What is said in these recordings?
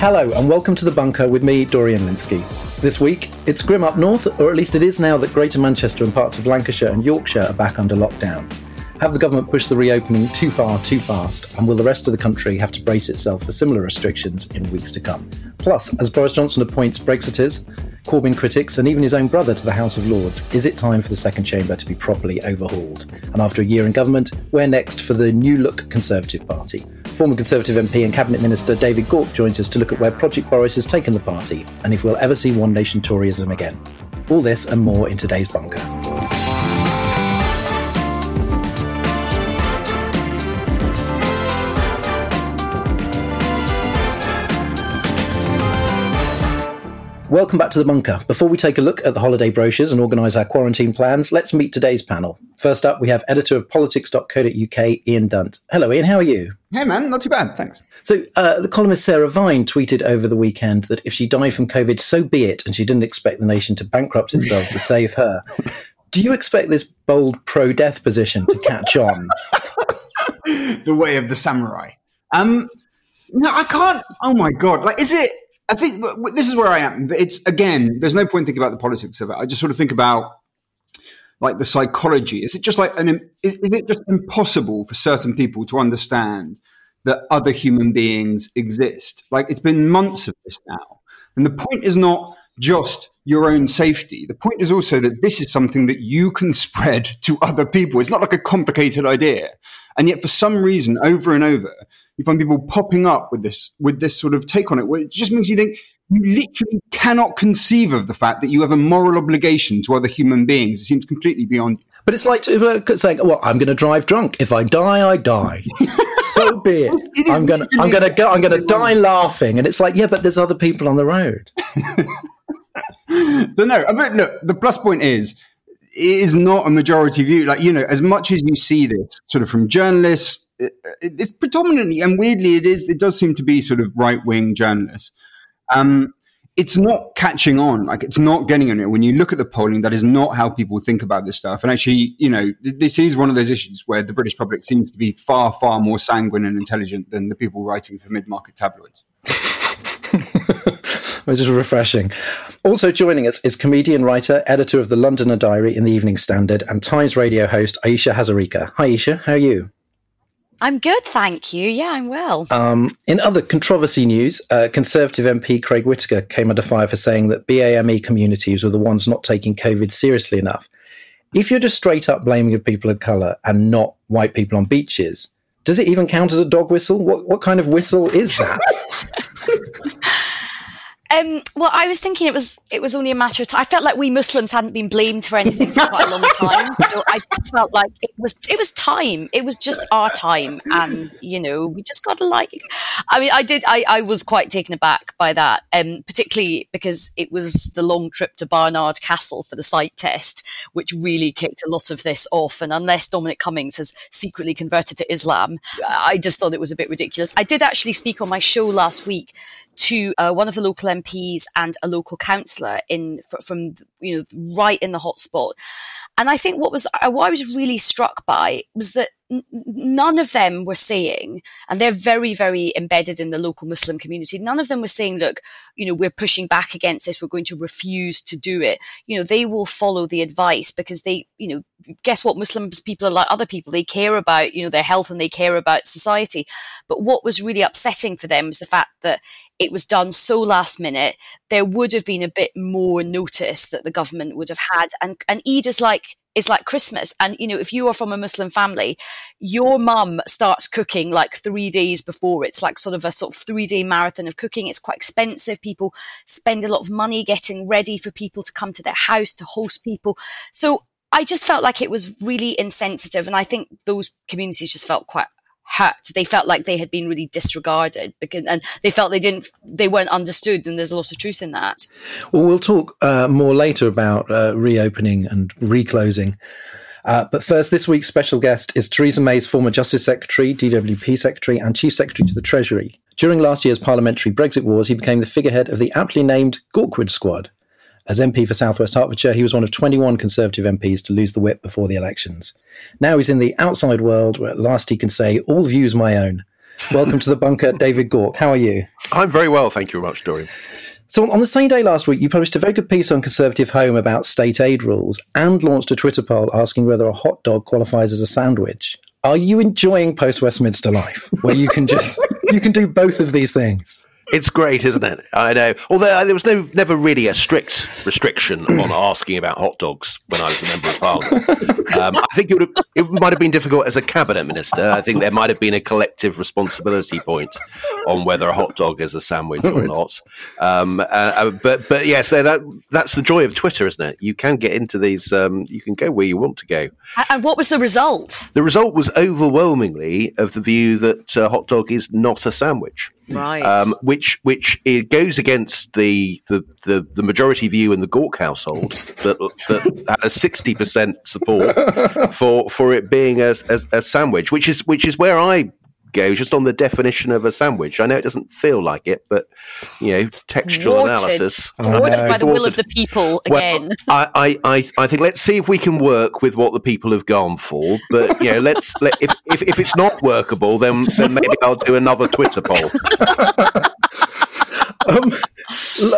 Hello, and welcome to The Bunker with me, Dorian Lynskey. This week, it's grim up north, or at least it is now that Greater Manchester and parts of Lancashire and Yorkshire are back under lockdown. Have the government pushed the reopening too far, too fast? And will the rest of the country have to brace itself for similar restrictions in weeks to come? Plus, as Boris Johnson appoints Brexiters, Corbyn critics, and even his own brother to the House of Lords, is it time for the second chamber to be properly overhauled? And after a year in government, where next for the new look Conservative Party? Former Conservative MP and Cabinet Minister David Gauke joins us to look at where Project Boris has taken the party and if we'll ever see One Nation Toryism again. All this and more in today's bunker. Welcome back to the bunker. Before we take a look at the holiday brochures and organise our quarantine plans, let's meet today's panel. First up, we have editor of politics.co.uk, Ian Dunt. Hello, Ian. How are you? Hey, man. Not too bad. Thanks. So, uh, the columnist Sarah Vine tweeted over the weekend that if she died from COVID, so be it, and she didn't expect the nation to bankrupt itself to save her. Do you expect this bold pro death position to catch on? the way of the samurai. Um, no, I can't. Oh my god! Like, is it? I think this is where I am. It's again, there's no point thinking about the politics of it. I just sort of think about like the psychology. Is it just like an? Is, is it just impossible for certain people to understand that other human beings exist? Like it's been months of this now, and the point is not just your own safety. The point is also that this is something that you can spread to other people. It's not like a complicated idea, and yet for some reason, over and over, you find people popping up with this with this sort of take on it, where it just makes you think you literally cannot conceive of the fact that you have a moral obligation to other human beings. It seems completely beyond you. But it's like saying, "Well, I'm going to drive drunk. If I die, I die. so be it. it I'm going to, I'm going to go. I'm going to die laughing." And it's like, yeah, but there's other people on the road. so no, I mean, look. The plus point is it is not a majority view. Like you know, as much as you see this sort of from journalists it's predominantly and weirdly it is it does seem to be sort of right wing journalists. Um, it's not catching on. Like it's not getting on it. When you look at the polling, that is not how people think about this stuff. And actually, you know, this is one of those issues where the British public seems to be far, far more sanguine and intelligent than the people writing for mid-market tabloids. Which is refreshing. Also joining us is comedian, writer, editor of the Londoner Diary in the Evening Standard, and Times radio host Ayesha Hazarika. Hi, Ayesha. How are you? I'm good, thank you. Yeah, I'm well. Um, in other controversy news, uh, Conservative MP Craig Whittaker came under fire for saying that BAME communities were the ones not taking COVID seriously enough. If you're just straight up blaming of people of colour and not white people on beaches, does it even count as a dog whistle? What what kind of whistle is that? Um, well, I was thinking it was it was only a matter of time. I felt like we Muslims hadn't been blamed for anything for quite a long time. So I just felt like it was it was time. It was just our time, and you know we just got to like. I mean, I did. I, I was quite taken aback by that, um, particularly because it was the long trip to Barnard Castle for the sight test, which really kicked a lot of this off. And unless Dominic Cummings has secretly converted to Islam, I just thought it was a bit ridiculous. I did actually speak on my show last week to uh, one of the local MPs and a local councillor in from you know right in the hotspot. And I think what was uh, what I was really struck by was that none of them were saying, and they're very, very embedded in the local Muslim community, none of them were saying, look, you know, we're pushing back against this, we're going to refuse to do it. You know, they will follow the advice because they, you know, guess what? Muslims people are like other people. They care about, you know, their health and they care about society. But what was really upsetting for them was the fact that it was done so last minute. There would have been a bit more notice that the government would have had. And, and Eid is like, is like Christmas. And, you know, if you are from a Muslim family, your mum starts cooking like three days before. It's like sort of a sort of three day marathon of cooking. It's quite expensive. People spend a lot of money getting ready for people to come to their house to host people. So I just felt like it was really insensitive. And I think those communities just felt quite hurt. They felt like they had been really disregarded because, and they felt they didn't, they weren't understood. And there's a lot of truth in that. Well, we'll talk uh, more later about uh, reopening and reclosing. Uh, but first, this week's special guest is Theresa May's former Justice Secretary, DWP Secretary, and Chief Secretary to the Treasury. During last year's parliamentary Brexit wars, he became the figurehead of the aptly named Gaukward Squad. As MP for Southwest Hertfordshire, he was one of 21 Conservative MPs to lose the whip before the elections. Now he's in the outside world where at last he can say, all views my own. Welcome to the bunker, David Gauke. How are you? I'm very well, thank you very much, Dorian. So, on the same day last week, you published a very good piece on Conservative Home about state aid rules and launched a Twitter poll asking whether a hot dog qualifies as a sandwich. Are you enjoying post Westminster life, where you can just you can do both of these things? It's great, isn't it? I know. Although uh, there was no never really a strict restriction on asking about hot dogs when I was a member of parliament. Um, I think it would have, it might have been difficult as a cabinet minister. I think there might have been a collective responsibility point on whether a hot dog is a sandwich or not. Um, uh, uh, but but yes, that that's the joy of Twitter, isn't it? You can get into these. Um, you can go where you want to go. And what was the result? The result was overwhelmingly of the view that a hot dog is not a sandwich right? Um, which which it goes against the, the, the, the, majority view in the Gauke household that, that had a sixty percent support for for it being a, a, a, sandwich, which is which is where I go just on the definition of a sandwich. I know it doesn't feel like it, but you know, textual analysis. Thwarted by the will of the people again. Well, I, I, I think let's see if we can work with what the people have gone for. But you know, let's let, if, if if it's not workable, then then maybe I'll do another Twitter poll. Um,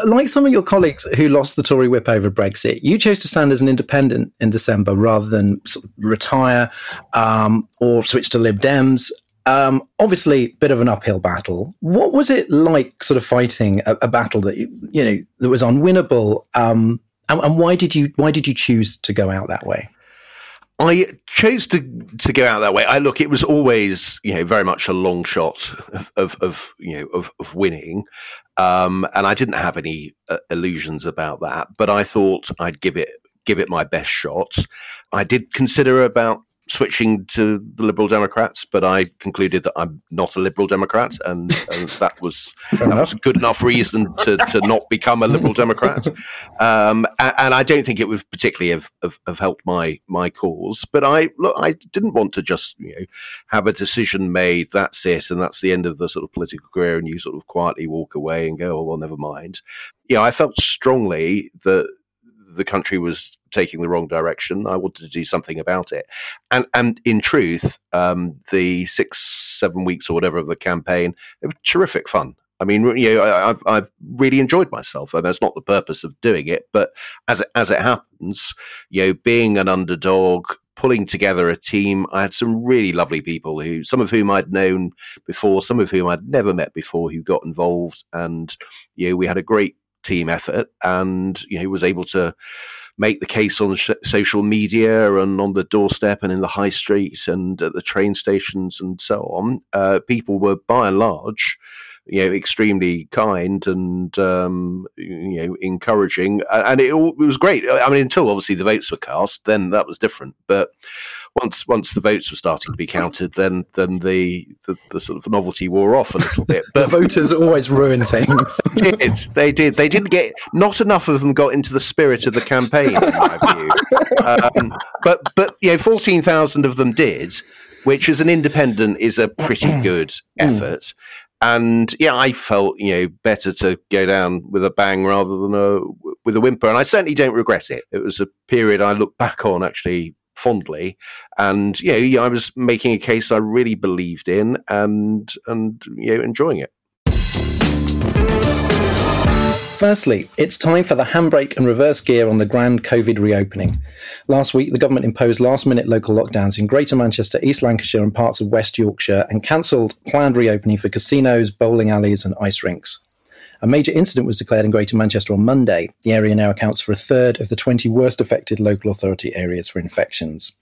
like some of your colleagues who lost the Tory whip over Brexit, you chose to stand as an independent in December rather than sort of retire um, or switch to Lib Dems. Um, obviously, bit of an uphill battle. What was it like, sort of fighting a, a battle that you, you, know that was unwinnable? Um, and, and, why did you why did you choose to go out that way? I chose to to go out that way. I look, it was always you know very much a long shot of of, of you know of, of winning, um, and I didn't have any uh, illusions about that. But I thought I'd give it give it my best shot. I did consider about switching to the Liberal Democrats, but I concluded that I'm not a Liberal Democrat, and, and that was that was a good enough reason to, to not become a Liberal Democrat. Um, and, and, I don't think it would particularly have, have, have, helped my my cause. But I look, I didn't want to just you know have a decision made. That's it, and that's the end of the sort of political career, and you sort of quietly walk away and go, oh well, never mind. Yeah, I felt strongly that the country was taking the wrong direction. I wanted to do something about it. And and in truth, um, the six, seven weeks or whatever of the campaign, it was terrific fun. I mean, you know, I, have I've really enjoyed myself, and that's not the purpose of doing it. But as it, as it happens, you know, being an underdog, pulling together a team, I had some really lovely people who, some of whom I'd known before, some of whom I'd never met before, who got involved, and you know, we had a great team effort, and you know, was able to make the case on sh- social media and on the doorstep and in the high street and at the train stations and so on. Uh, people were by and large you know, extremely kind and um, you know encouraging, and it, it, was great. I mean, until obviously the votes were cast, then that was different. But once once the votes were starting to be counted, then then the the, the sort of novelty wore off a little bit. But voters always ruin things. they did they did they didn't get not enough of them got into the spirit of the campaign, in my view. Um, but but you know, fourteen thousand of them did which as an independent is a pretty good effort and yeah, I felt you know better to go down with a bang rather than a with a whimper, and I certainly don't regret it. It was a period I look back on actually fondly, and you know, I was making a case I really believed in, and and you know, enjoying it. Firstly, it's time for the handbrake and reverse gear on the grand COVID reopening. Last week, the government imposed last minute local lockdowns in Greater Manchester, East Lancashire, and parts of West Yorkshire and cancelled planned reopening for casinos, bowling alleys, and ice rinks. A major incident was declared in Greater Manchester on Monday. The area now accounts for a third of the 20 worst affected local authority areas for infections.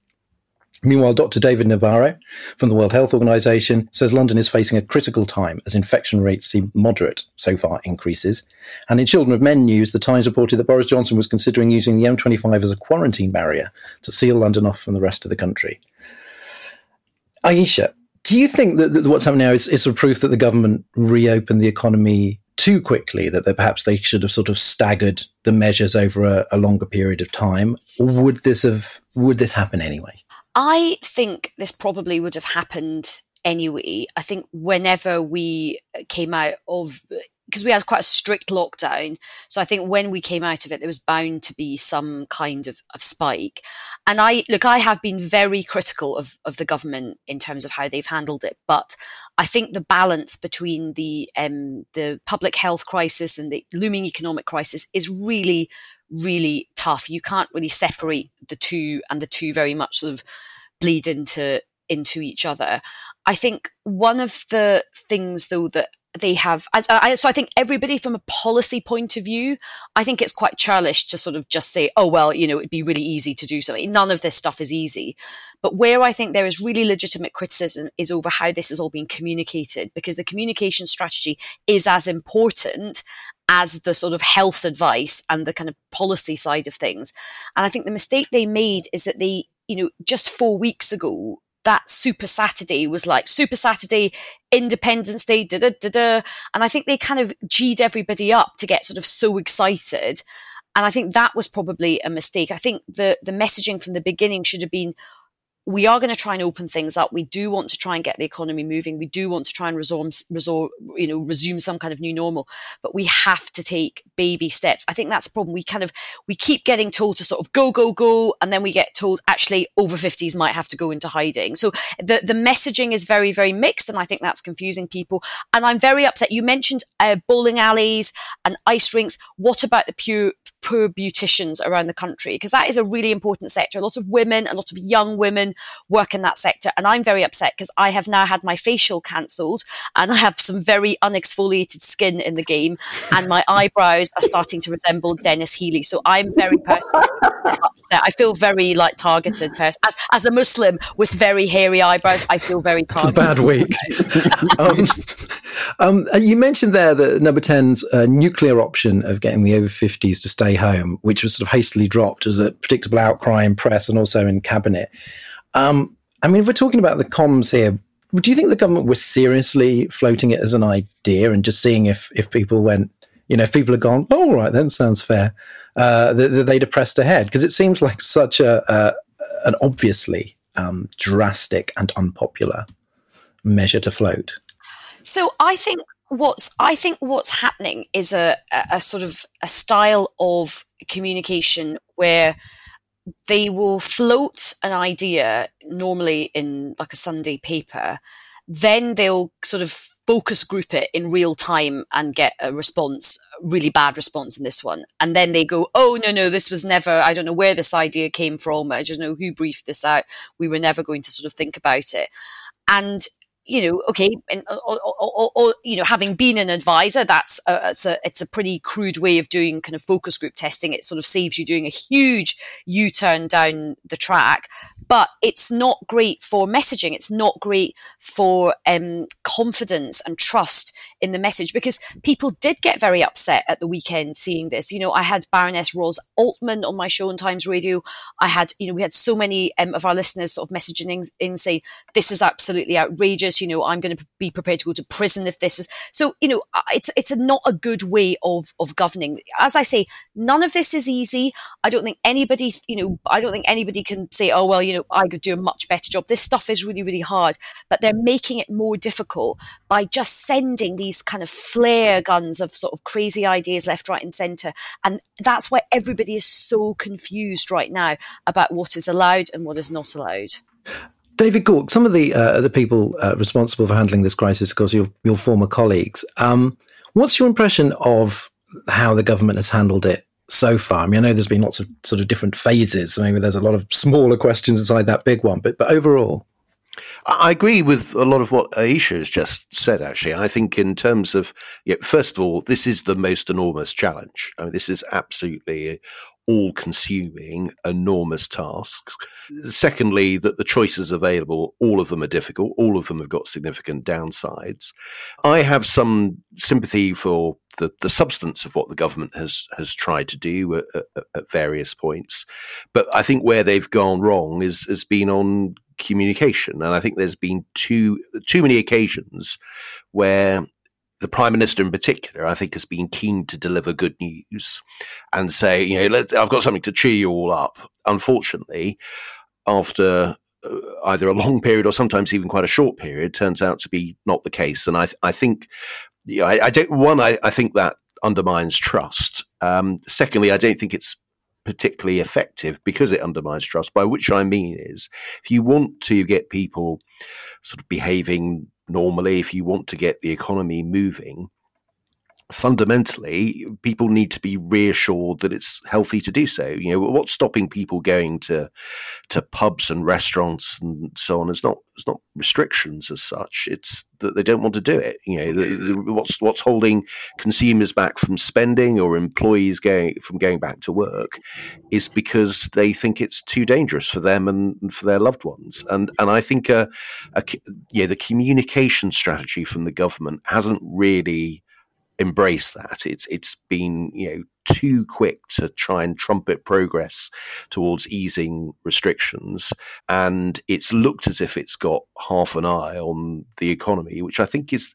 Meanwhile, Dr. David Nabarro from the World Health Organization says London is facing a critical time as infection rates seem moderate so far increases. And in Children of Men news, the Times reported that Boris Johnson was considering using the M25 as a quarantine barrier to seal London off from the rest of the country. Ayesha, do you think that, that what's happening now is, is a proof that the government reopened the economy too quickly, that they, perhaps they should have sort of staggered the measures over a, a longer period of time? Or would this have would this happen anyway? I think this probably would have happened anyway. I think whenever we came out of because we had quite a strict lockdown. So I think when we came out of it, there was bound to be some kind of, of spike. And I look, I have been very critical of, of the government in terms of how they've handled it. But I think the balance between the um, the public health crisis and the looming economic crisis is really, really tough. You can't really separate the two, and the two very much sort of bleed into into each other. I think one of the things though that they have I, I, so i think everybody from a policy point of view i think it's quite churlish to sort of just say oh well you know it'd be really easy to do something. None of this stuff is easy. But where i think there is really legitimate criticism is over how this has all been communicated because the communication strategy is as important as the sort of health advice and the kind of policy side of things. And i think the mistake they made is that they you know just 4 weeks ago that Super Saturday was like Super Saturday, Independence Day, da da da da. And I think they kind of G'd everybody up to get sort of so excited. And I think that was probably a mistake. I think the the messaging from the beginning should have been we are going to try and open things up. We do want to try and get the economy moving. We do want to try and resume, resume, you know, resume some kind of new normal. But we have to take baby steps. I think that's the problem. We kind of we keep getting told to sort of go, go, go, and then we get told actually over fifties might have to go into hiding. So the the messaging is very, very mixed, and I think that's confusing people. And I'm very upset. You mentioned uh, bowling alleys and ice rinks. What about the pure poor beauticians around the country because that is a really important sector. A lot of women, a lot of young women work in that sector. And I'm very upset because I have now had my facial cancelled and I have some very unexfoliated skin in the game and my eyebrows are starting to resemble Denis Healey. So I'm very personally upset. I feel very like targeted person. As, as a Muslim with very hairy eyebrows, I feel very targeted. It's a bad week. um, um, you mentioned there that number 10's uh, nuclear option of getting the over 50s to stay stay home, which was sort of hastily dropped as a predictable outcry in press and also in cabinet. Um, I mean, if we're talking about the comms here, do you think the government was seriously floating it as an idea and just seeing if if people went, you know, if people had gone, oh, all right, then sounds fair, uh, that, that they'd have pressed ahead? Because it seems like such a, a an obviously um, drastic and unpopular measure to float. So I think what's I think what's happening is a, a, a sort of a style of communication where they will float an idea normally in like a Sunday paper, then they'll sort of focus group it in real time and get a response, really bad response in this one. And then they go, oh, no, no, this was never, I don't know where this idea came from. I just know who briefed this out. We were never going to sort of think about it. And you know, okay, and, or, or, or, you know, having been an advisor, that's a, it's a it's a pretty crude way of doing kind of focus group testing. It sort of saves you doing a huge U turn down the track, but it's not great for messaging. It's not great for um, confidence and trust in the message because people did get very upset at the weekend seeing this. You know, I had Baroness Ros Altmann on my show on Times Radio. I had, you know, we had so many um, of our listeners sort of messaging in, in say this is absolutely outrageous you know, I'm going to be prepared to go to prison if this is. So, you know, it's it's a, not a good way of of governing. As I say, none of this is easy. I don't think anybody, you know, I don't think anybody can say, oh well, you know, I could do a much better job. This stuff is really really hard, but they're making it more difficult by just sending these kind of flare guns of sort of crazy ideas left, right, and centre, and that's why everybody is so confused right now about what is allowed and what is not allowed. David Gauke, some of the uh, the people uh, responsible for handling this crisis, of course, your your former colleagues. Um, what's your impression of how the government has handled it so far? I mean, I know there's been lots of sort of different phases. Maybe there's a lot of smaller questions inside that big one, but but overall. I agree with a lot of what Ayesha has just said, actually. I think, in terms of, yeah, first of all, this is the most enormous challenge. I mean, this is absolutely all consuming, enormous tasks. Secondly, that the choices available, all of them are difficult, all of them have got significant downsides. I have some sympathy for the, the substance of what the government has has tried to do at, at, at various points, but I think where they've gone wrong is has been on communication, and I think there's been too too many occasions where the prime minister in particular, I think, has been keen to deliver good news and say, you know, I've got something to cheer you all up. Unfortunately, after uh, either a long period or sometimes even quite a short period, turns out to be not the case. And I, th- I think yeah, I, I, don't. One, I, I think that undermines trust. Um, secondly, I don't think it's particularly effective because it undermines trust. By which I mean is, if you want to get people sort of behaving normally, if you want to get the economy moving, fundamentally, people need to be reassured that it's healthy to do so. You know, what's stopping people going to to pubs and restaurants and so on? It's not it's not restrictions as such. It's that they don't want to do it. You know, the, the, what's what's holding consumers back from spending or employees going from going back to work is because they think it's too dangerous for them and, for their loved ones. And and I think a, a you know, the communication strategy from the government hasn't really embrace that. It's it's been you know too quick to try and trumpet progress towards easing restrictions, and it's looked as if it's got half an eye on the economy, which I think is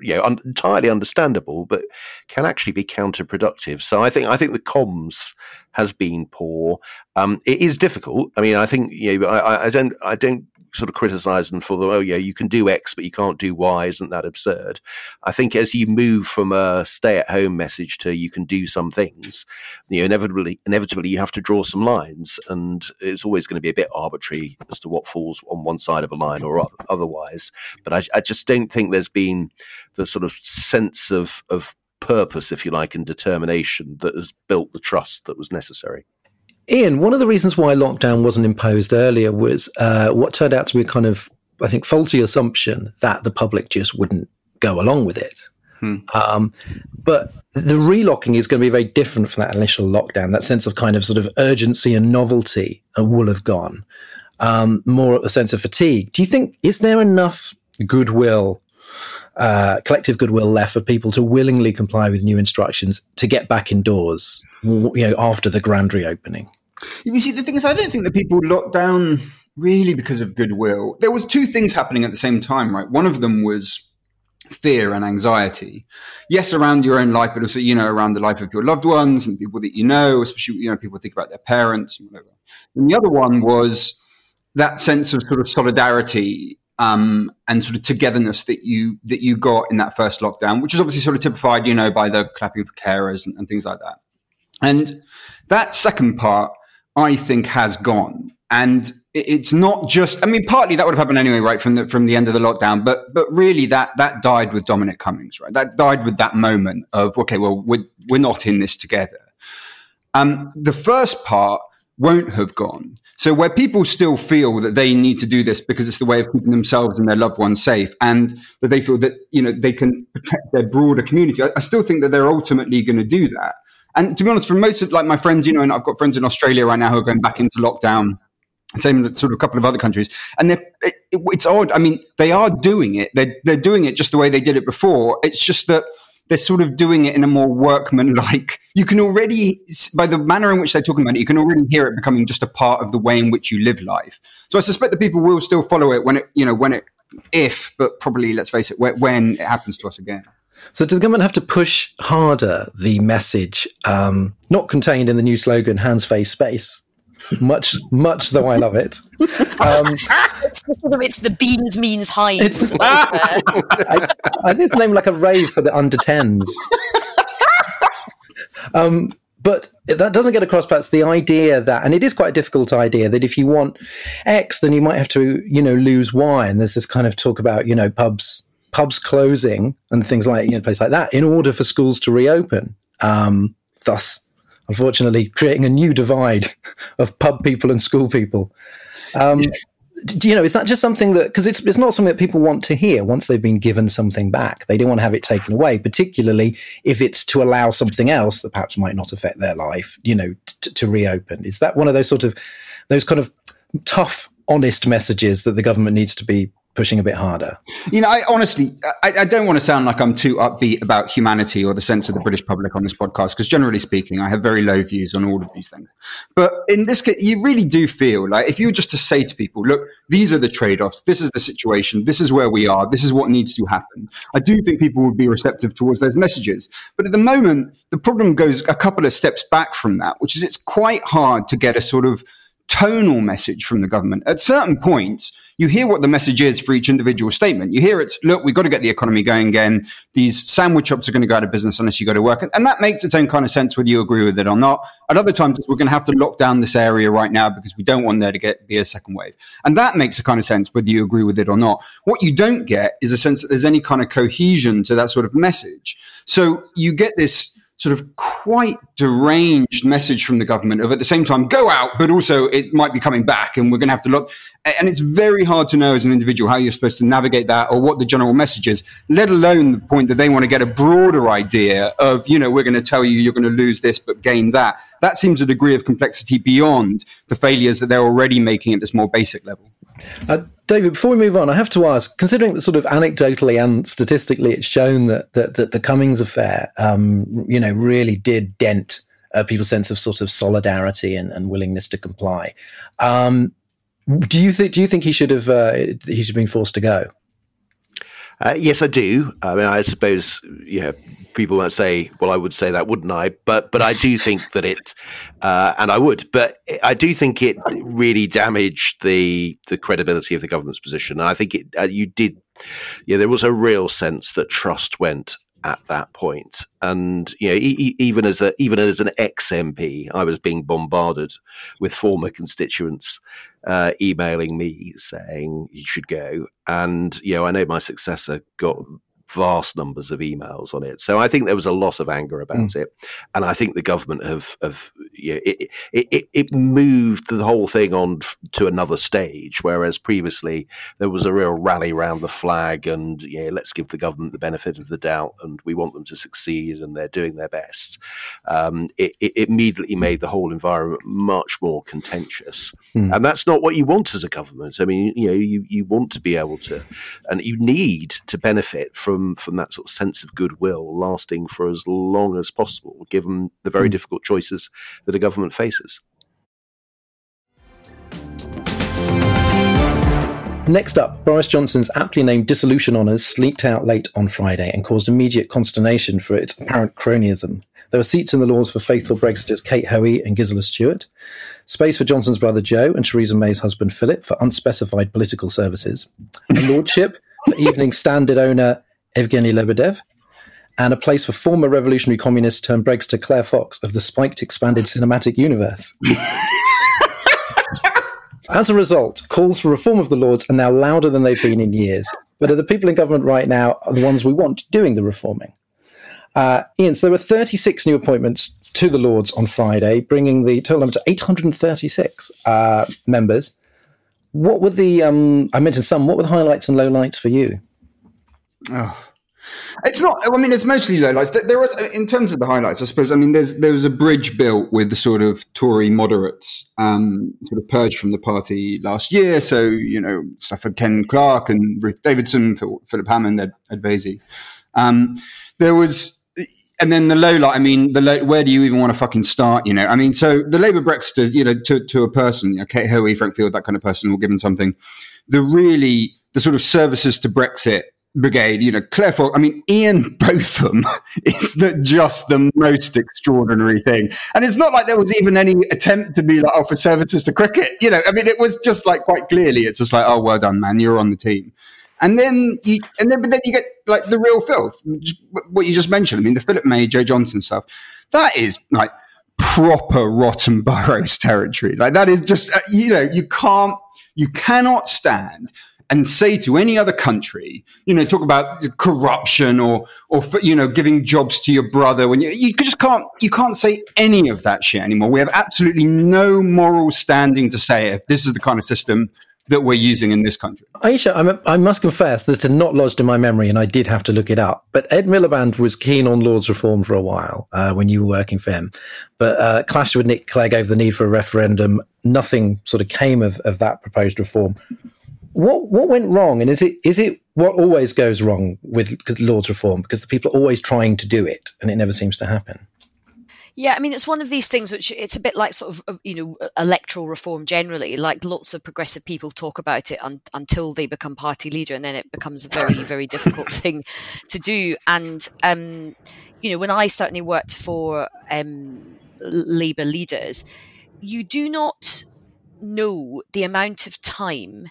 you know un- entirely understandable, but can actually be counterproductive. So I think I think the comms has been poor. Um, it is difficult. I mean, I think you know I, I don't I don't sort of criticize them for the oh yeah you can do X but you can't do Y isn't that absurd? I think as you move from a stay at home message to you can do some things, you know inevitably inevitably you have to draw some lines and it's always going to be a bit arbitrary as to what falls on one side of a line or otherwise. But I, I just don't think there's been the sort of sense of of purpose, if you like, and determination that has built the trust that was necessary. Ian, one of the reasons why lockdown wasn't imposed earlier was uh, what turned out to be a kind of, I think, faulty assumption that the public just wouldn't go along with it. Hmm. Um, but the relocking is going to be very different from that initial lockdown. That sense of kind of sort of urgency and novelty will have gone. Um, more a sense of fatigue. Do you think is there enough goodwill, uh, collective goodwill left for people to willingly comply with new instructions to get back indoors? You know, after the grand reopening. You see, the thing is, I don't think that people locked down really because of goodwill. There was two things happening at the same time, right? One of them was fear and anxiety. Yes, around your own life, but also, you know, around the life of your loved ones and people that you know, especially, you know, people think about their parents and whatever. And the other one was that sense of sort of solidarity um, and sort of togetherness that you that you got in that first lockdown, which is obviously sort of typified, you know, by the clapping for carers and, and things like that. And that second part I think has gone. And it's not just, I mean, partly that would have happened anyway, right, from the, from the end of the lockdown, but, but really that, that died with Dominic Cummings, right? That died with that moment of, okay, well, we're, we're not in this together. Um, the first part won't have gone. So where people still feel that they need to do this because it's the way of keeping themselves and their loved ones safe, and that they feel that you know they can protect their broader community, I, I still think that they're ultimately going to do that. And to be honest, for most of like my friends, you know, and I've got friends in Australia right now who are going back into lockdown. Same sort of a couple of other countries, and it, it, it's odd. I mean, they are doing it. They're they're doing it just the way they did it before. It's just that they're sort of doing it in a more workman-like. You can already, by the manner in which they're talking about it, you can already hear it becoming just a part of the way in which you live life. So I suspect that people will still follow it when it, you know, when it, if, but probably, let's face it, when it happens to us again. So, does the government have to push harder the message, um, not contained in the new slogan "Hands, face, space"? Much, much though I love it. Um, it's, the, it's the beans means Heinz. It's, I, I think it's named like a rave for the under tens. Um, but that doesn't get across perhaps the idea that and it is quite a difficult idea that if you want x then you might have to you know lose y and there's this kind of talk about you know pubs pubs closing and things like you know places like that in order for schools to reopen. Um, thus, unfortunately, creating a new divide of pub people and school people. Um, do you know, is that just something that because it's it's not something that people want to hear once they've been given something back. They don't want to have it taken away, particularly if it's to allow something else that perhaps might not affect their life. You know, t- to reopen. Is that one of those sort of those kind of tough, honest messages that the government needs to be pushing a bit harder? You know, I honestly, I, I, don't want to sound like I'm too upbeat about humanity or the sense of the British public on this podcast, because generally speaking, I have very low views on all of these things. But in this case, you really do feel like if you were just to say to people, look, these are the trade offs, this is the situation, this is where we are, this is what needs to happen, I do think people would be receptive towards those messages. But at the moment, the problem goes a couple of steps back from that, which is it's quite hard to get a sort of tonal message from the government. At certain points, you hear what the message is for each individual statement. You hear it's, look, we've got to get the economy going again. These sandwich shops are going to go out of business unless you go to work. And that makes its own kind of sense whether you agree with it or not. At other times, we're going to have to lock down this area right now because we don't want there to get be a second wave. And that makes a kind of sense whether you agree with it or not. What you don't get is a sense that there's any kind of cohesion to that sort of message. So you get this sort of quite deranged message from the government of at the same time go out but also it might be coming back and we're going to have to look. And it's very hard to know as an individual how you're supposed to navigate that or what the general message is let alone the point that they want to get a broader idea of you know we're going to tell you you're going to lose this but gain that. That seems a degree of complexity beyond the failures that they're already making at this more basic level uh, David, before we move on, I have to ask, considering that sort of anecdotally and statistically it's shown that, that, that the Cummings affair, um, you know, really did dent uh, people's sense of sort of solidarity and, and willingness to comply. Um, do you think, do you think he should have, uh, he should have been forced to go? Uh, yes, I do. I mean, I suppose yeah, people might say, "Well, I would say that, wouldn't I?" But but I do think that it, uh, and I would, but I do think it really damaged the the credibility of the government's position. And I think it uh, you did, yeah, there was a real sense that trust went at that point. And you know, e- even as a even as an ex MP, I was being bombarded with former constituents uh, emailing me saying you should go. And you know, I know my successor got vast numbers of emails on it. So I think there was a lot of anger about mm. it, and I think the government have have you know, it, it it moved the whole thing on to another stage, whereas previously there was a real rally around the flag and yeah, let's give the government the benefit of the doubt, and we want them to succeed, and they're doing their best. Um, it, it, immediately made the whole environment much more contentious, mm. and that's not what you want as a government. I mean, you know, you you want to be able to, and you need to benefit from from from that sort of sense of goodwill lasting for as long as possible, given the very mm. difficult choices that a government faces. Next up, Boris Johnson's aptly named dissolution honours sleeked out late on Friday and caused immediate consternation for its apparent cronyism. There were seats in the Lords for faithful Brexiters Kate Hoey and Gisela Stuart, space for Johnson's brother Joe and Theresa May's husband Philip for unspecified political services, a lordship for Evening Standard owner Evgeny Lebedev, and a place for former revolutionary communist turned Brexiter Claire Fox of the spiked expanded cinematic universe. As a result, calls for reform of the Lords are now louder than they've been in years. But are the people in government right now are the ones we want doing the reforming? Uh, Ian, so there were 36 new appointments to the Lords on Friday, bringing the total number to 836 uh, members. What were the, um, I mentioned some, what were the highlights and lowlights for you? Oh. It's not. I mean, it's mostly lowlights. There was, in terms of the highlights, I suppose. I mean, there's there was a bridge built with the sort of Tory moderates, um, sort of purged from the party last year. So you know, stuff for Ken Clarke and Ruth Davidson, Philip Hammond, Ed, Ed Vaizey. Um, there was, and then the low light. I mean, the low, where do you even want to fucking start? You know, I mean, so the Labour Brexiters, you know, to to a person, you know, Kate Hoey, Frank Field, that kind of person, will give them something. The really the sort of services to Brexit brigade, you know, Claire Fox, I mean, Ian Botham is the, just the most extraordinary thing. And it's not like there was even any attempt to be like, oh, for services to cricket. You know, I mean, it was just like quite clearly, it's just like, oh, well done, man, you're on the team. And then you, and then, but then you get like the real filth, what you just mentioned. I mean, the Philip May, Jo Johnson stuff, that is like proper rotten boroughs territory. Like that is just, uh, you know, you can't, you cannot stand and say to any other country, you know, talk about corruption or, or, you know, giving jobs to your brother when you, you just can't, you can't say any of that shit anymore. We have absolutely no moral standing to say if this is the kind of system that we're using in this country. Ayesha, I'm, i must confess this is not lodged in my memory, and I did have to look it up. But Ed Miliband was keen on Lords reform for a while uh, when you were working for him, but uh, clashed with Nick Clegg over the need for a referendum. Nothing sort of came of, of that proposed reform what what went wrong, and is it is it what always goes wrong with Lords reform because the people are always trying to do it and it never seems to happen? Yeah, I mean, it's one of these things which it's a bit like sort of, uh, you know, electoral reform generally. Like lots of progressive people talk about it un- until they become party leader, and then it becomes a very, very difficult thing to do. And, um, you know, when I certainly worked for um, Labour leaders, you do not know the amount of time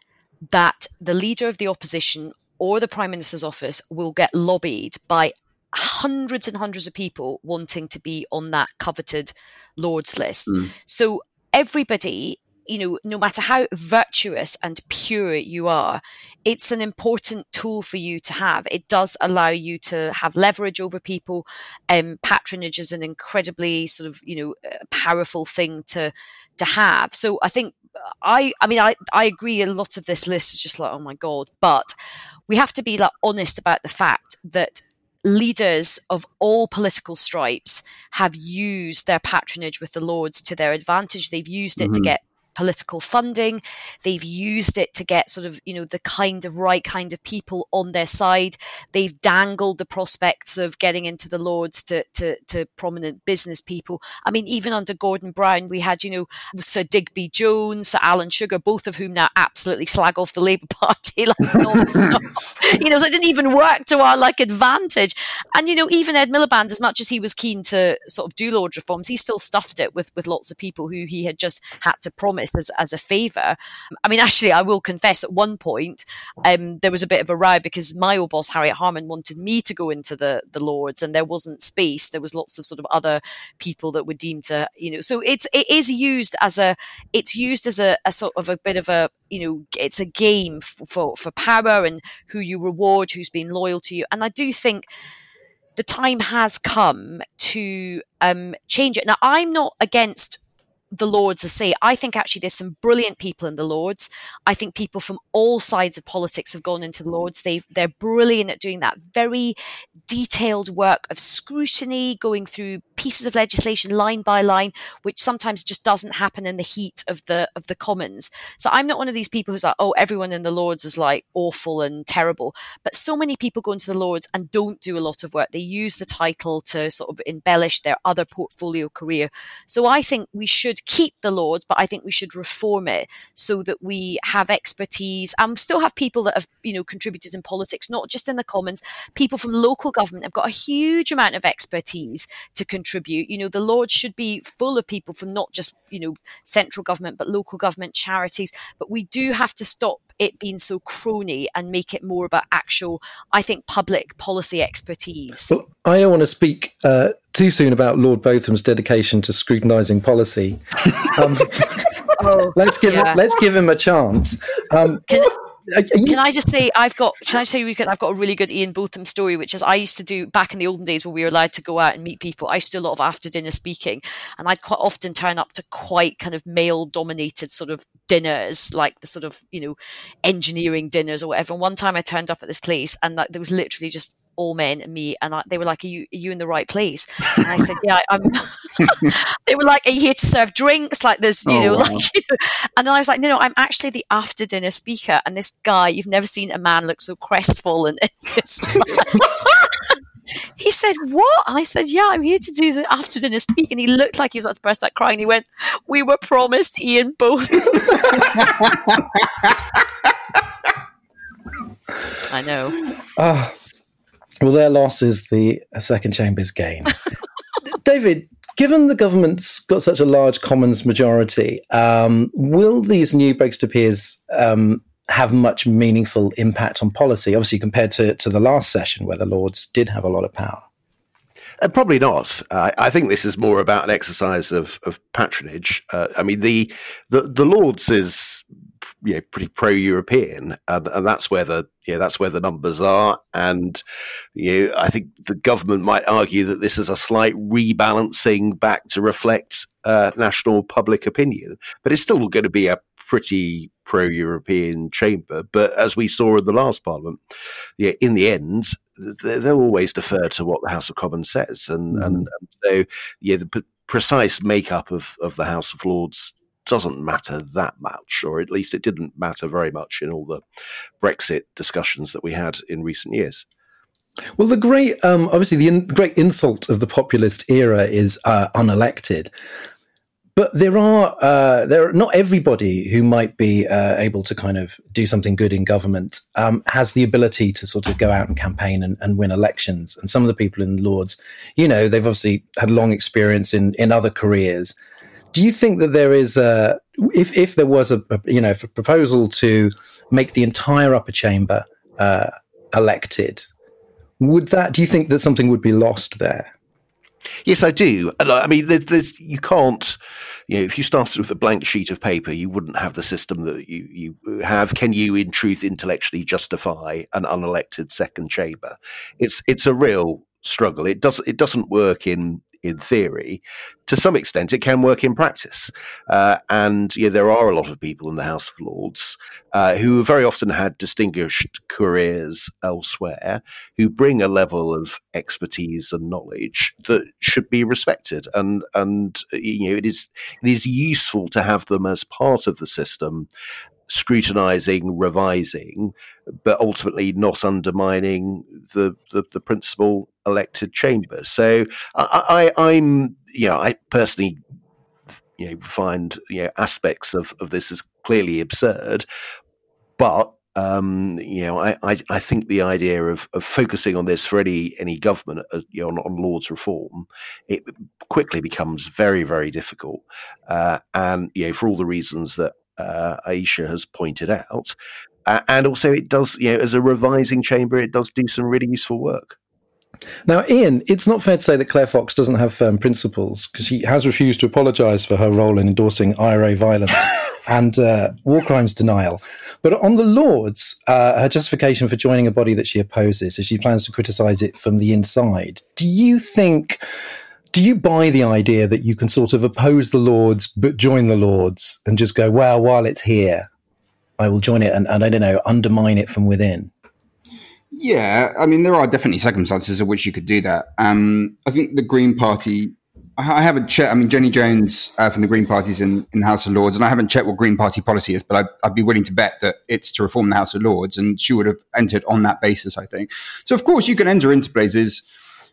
that the leader of the opposition or the prime minister's office will get lobbied by hundreds and hundreds of people wanting to be on that coveted lords list. Mm. So everybody you know, no matter how virtuous and pure you are, it's an important tool for you to have. It does allow you to have leverage over people. Um, patronage is an incredibly sort of, you know, uh, powerful thing to to have. So I think I, I mean, I, I agree. A lot of this list is just like, oh my god. But we have to be like honest about the fact that leaders of all political stripes have used their patronage with the lords to their advantage. They've used it mm-hmm. to get political funding. They've used it to get sort of, you know, the kind of right kind of people on their side. They've dangled the prospects of getting into the Lords to, to, to prominent business people. I mean, even under Gordon Brown, we had, you know, Sir Digby Jones, Sir Alan Sugar, both of whom now absolutely slag off the Labour Party, like non-stop. you know, so it didn't even work to our like advantage. And, you know, even Ed Miliband, as much as he was keen to sort of do Lord reforms, he still stuffed it with, with lots of people who he had just had to promise as, as a favour. I mean, actually, I will confess at one point um, there was a bit of a row because my old boss, Harriet Harman, wanted me to go into the, the Lords and there wasn't space. There was lots of sort of other people that were deemed to, you know, so it's, it is used as a, it's used as a, a sort of a bit of a, you know, it's a game for, for power and who you reward, who's been loyal to you. And I do think, the time has come to um, change it. Now, I'm not against the Lords I say, I think actually there's some brilliant people in the Lords. I think people from all sides of politics have gone into the Lords. They they're brilliant at doing that very detailed work of scrutiny, going through pieces of legislation line by line, which sometimes just doesn't happen in the heat of the of the Commons. So I'm not one of these people who's like, oh, everyone in the Lords is like awful and terrible. But so many people go into the Lords and don't do a lot of work. They use the title to sort of embellish their other portfolio career. So I think we should keep the Lord, but I think we should reform it so that we have expertise and still have people that have, you know, contributed in politics, not just in the Commons. People from local government have got a huge amount of expertise to contribute. You know, the Lord should be full of people from not just, you know, central government, but local government charities. But we do have to stop it being so crony and make it more about actual, I think, public policy expertise. Well, I don't want to speak uh, too soon about Lord Botham's dedication to scrutinising policy. Um, oh, let's give yeah. let's give him a chance. Um, Can, can I just say I've got? Can I say we could? I've got a really good Ian Botham story, which is I used to do back in the olden days when we were allowed to go out and meet people. I used to do a lot of after dinner speaking, and I'd quite often turn up to quite kind of male dominated sort of dinners, like the sort of you know engineering dinners or whatever. And one time I turned up at this place, and like, there was literally just all men and me and I, they were like are you, are you in the right place and I said yeah I'm they were like are you here to serve drinks like there's you oh, know wow. like you know? and then I was like no no I'm actually the after dinner speaker and this guy you've never seen a man look so crestfallen he said, What? I said, Yeah, I'm here to do the after dinner speak. And he looked like he was about to burst out crying. He went, We were promised Ian Botham. I know. Uh, well, their loss is the second chamber's gain. David, given the government's got such a large Commons majority, um, will these new Brexit peers um, have much meaningful impact on policy? Obviously, compared to, to the last session where the Lords did have a lot of power. Uh, probably not. Uh, I think this is more about an exercise of, of patronage. Uh, I mean, the, the the Lords is you know pretty pro-European, and, and that's where the you know, that's where the numbers are. And you know, I think the government might argue that this is a slight rebalancing back to reflect uh, national public opinion, but it's still going to be a pretty pro-European chamber. But as we saw in the last Parliament, yeah, in the end, they'll always defer to what the House of Commons says, and mm. and, and, so yeah, the p- precise makeup of of the House of Lords doesn't matter that much, or at least it didn't matter very much in all the Brexit discussions that we had in recent years. Well, the great, um, obviously, the, in, the, great insult of the populist era is uh, unelected. But there are uh, there are not everybody who might be uh, able to kind of do something good in government um, has the ability to sort of go out and campaign and, and, win elections. And some of the people in Lords, you know, they've obviously had long experience in in other careers do you think that there is a if if there was a, you know a proposal to make the entire upper chamber uh, elected, would that? Do you think that something would be lost there? Yes, I do. I mean, there's, there's, you can't, you know, if you started with a blank sheet of paper, you wouldn't have the system that you, you have. Can you, in truth, intellectually justify an unelected second chamber? It's it's a real struggle. It does it doesn't work in in theory. To some extent, it can work in practice. Uh, and yeah, there are a lot of people in the House of Lords uh, who very often had distinguished careers elsewhere, who bring a level of expertise and knowledge that should be respected. And and you know, it is it is useful to have them as part of the system scrutinizing, revising, but ultimately not undermining the, the, the principal elected chamber. So I, I, I'm, you know, I personally, you know, find you know aspects of, of this as clearly absurd, but um, you know, I, I, I, think the idea of, of focusing on this for any any government, uh, you know, on, on, Lords reform, it quickly becomes very very difficult, uh, and you know, for all the reasons that uh, Ayesha has pointed out. Uh, and also, it does, you know, as a revising chamber, it does do some really useful work. Now, Ian, it's not fair to say that Claire Fox doesn't have firm principles because she has refused to apologise for her role in endorsing IRA violence and uh, war crimes denial. But on the Lords, uh, her justification for joining a body that she opposes is she plans to criticise it from the inside. Do you think do you buy the idea that you can sort of oppose the Lords but join the Lords and just go, well, while it's here, I will join it and, and I don't know, undermine it from within? Yeah, I mean, there are definitely circumstances in which you could do that. Um, I think the Green Party. I haven't checked. I mean, Jenny Jones uh, from the Green Party's in, in the House of Lords, and I haven't checked what Green Party policy is, but I'd, I'd, be willing to bet that it's to reform the House of Lords, and she would have entered on that basis, I think. So, of course, you can enter into places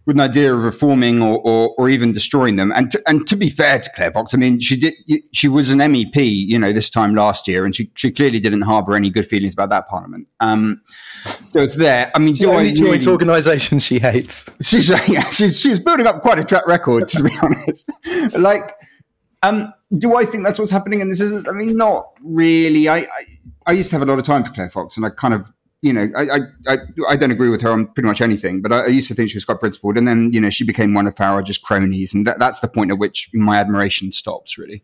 with an idea of reforming or, or, or even destroying them. And to, and to be fair to Claire Fox, I mean, she did she was an MEP, you know, this time last year, and she, she clearly didn't harbour any good feelings about that parliament. Um, so it's there. I mean, do I joint organisation she hates? She's yeah, she's she's building up quite a track record, to be honest. like, um, do I think that's what's happening? And this is, I mean, not really. I, I I used to have a lot of time for Claire Fox, and I kind of you know, I, I, I, don't agree with her on pretty much anything, but I, I, used to think she was quite principled. And then, you know, she became one of just cronies. And that, that's the point at which my admiration stops, really.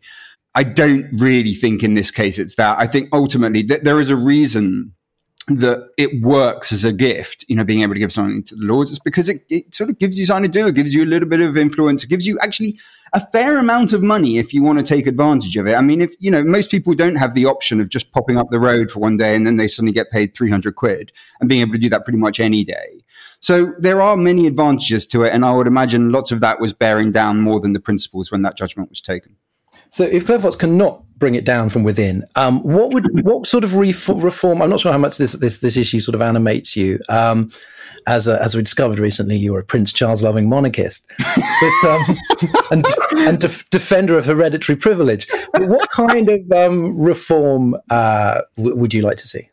I don't really think in this case it's that. I think ultimately that there is a reason that it works as a gift, you know, being able to give something to the Lords. It's because it, it sort of gives you something to do. It gives you a little bit of influence. It gives you actually a fair amount of money if you want to take advantage of it. I mean, if you know, most people don't have the option of just popping up the road for one day and then they suddenly get paid 300 quid and being able to do that pretty much any day. So there are many advantages to it. And I would imagine lots of that was bearing down more than the principles when that judgment was taken. So if Fox cannot bring it down from within, um, what would what sort of reform? I'm not sure how much this this this issue sort of animates you. Um, as a, as we discovered recently, you were a Prince Charles loving monarchist, but, um, and and def- defender of hereditary privilege. But what kind of um, reform uh, w- would you like to see?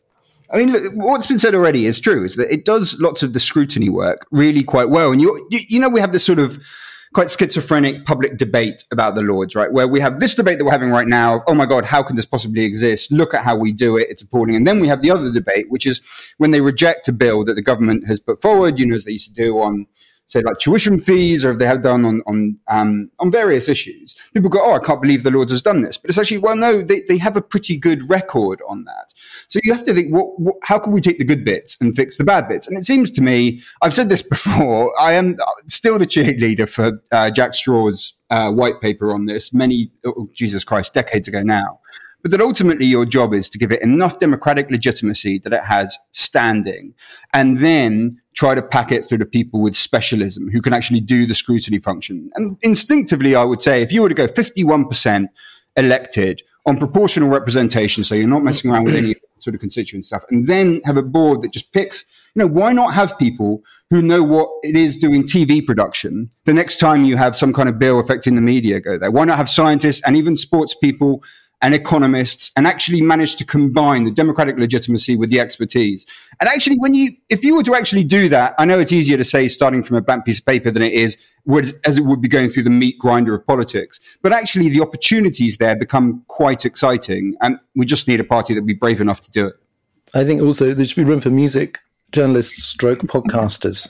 I mean, look, what's been said already is true. Is that it does lots of the scrutiny work really quite well, and you you, you know we have this sort of quite schizophrenic public debate about the Lords, right? Where we have this debate that we're having right now. Oh my God, how can this possibly exist? Look at how we do it. It's appalling. And then we have the other debate, which is when they reject a bill that the government has put forward, you know, as they used to do on say like tuition fees or if they have done on on um, on various issues. People go, oh, I can't believe the Lords has done this, but it's actually well, no, they, they have a pretty good record on that. So you have to think, what, what, how can we take the good bits and fix the bad bits? And it seems to me, I've said this before, I am still the cheerleader for uh, Jack Straw's uh, white paper on this many, oh, Jesus Christ, decades ago now but that ultimately your job is to give it enough democratic legitimacy that it has standing, and then try to pack it through the people with specialism who can actually do the scrutiny function. And instinctively, I would say if you were to go 51% elected on proportional representation, so you're not messing around with any sort of constituent stuff, and then have a board that just picks, you know, why not have people who know what it is doing TV production the next time you have some kind of bill affecting the media go there? Why not have scientists and even sports people and economists and actually managed to combine the democratic legitimacy with the expertise. And actually, when you, if you were to actually do that, I know it's easier to say starting from a blank piece of paper than it is as it would be going through the meat grinder of politics. But actually, the opportunities there become quite exciting. And we just need a party that would be brave enough to do it. I think also there should be room for music journalists stroke podcasters.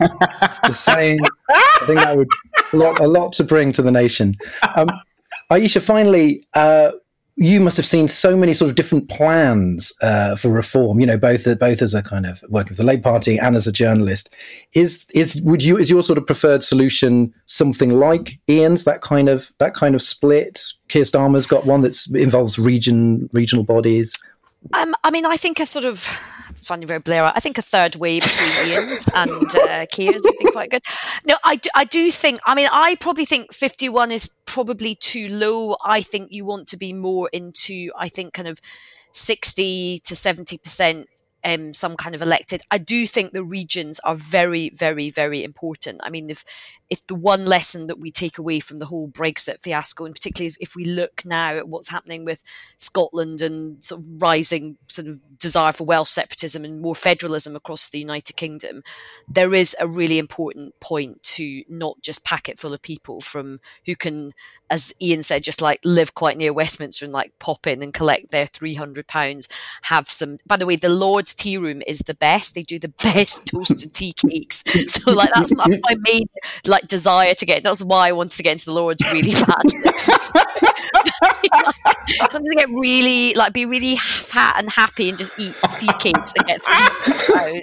Just saying, I think that would a lot, a lot to bring to the nation. Um, Ayesha, finally, uh, you must have seen so many sort of different plans uh, for reform. You know, both both as a kind of working for the Labour Party and as a journalist. Is is would you is your sort of preferred solution something like Ian's that kind of that kind of split? Keir Starmer's got one that involves region regional bodies. Um, I mean, I think a sort of funny very Blair. I think a third way between Ian's and uh, Keir's would be quite good. No, I do, I do think. I mean, I probably think fifty-one is probably too low. I think you want to be more into. I think kind of sixty to seventy percent um, some kind of elected. I do think the regions are very, very, very important. I mean, if if the one lesson that we take away from the whole Brexit fiasco, and particularly if, if we look now at what's happening with Scotland and sort of rising sort of desire for Welsh separatism and more federalism across the United Kingdom, there is a really important point to not just pack it full of people from who can, as Ian said, just like live quite near Westminster and like pop in and collect their three hundred pounds. Have some. By the way, the Lord's Tea Room is the best. They do the best toasted tea cakes. So like that's my, my main like like desire to get. That's why I wanted to get into the Lords really bad. I wanted to get really like be really fat and happy and just eat tea cakes and get through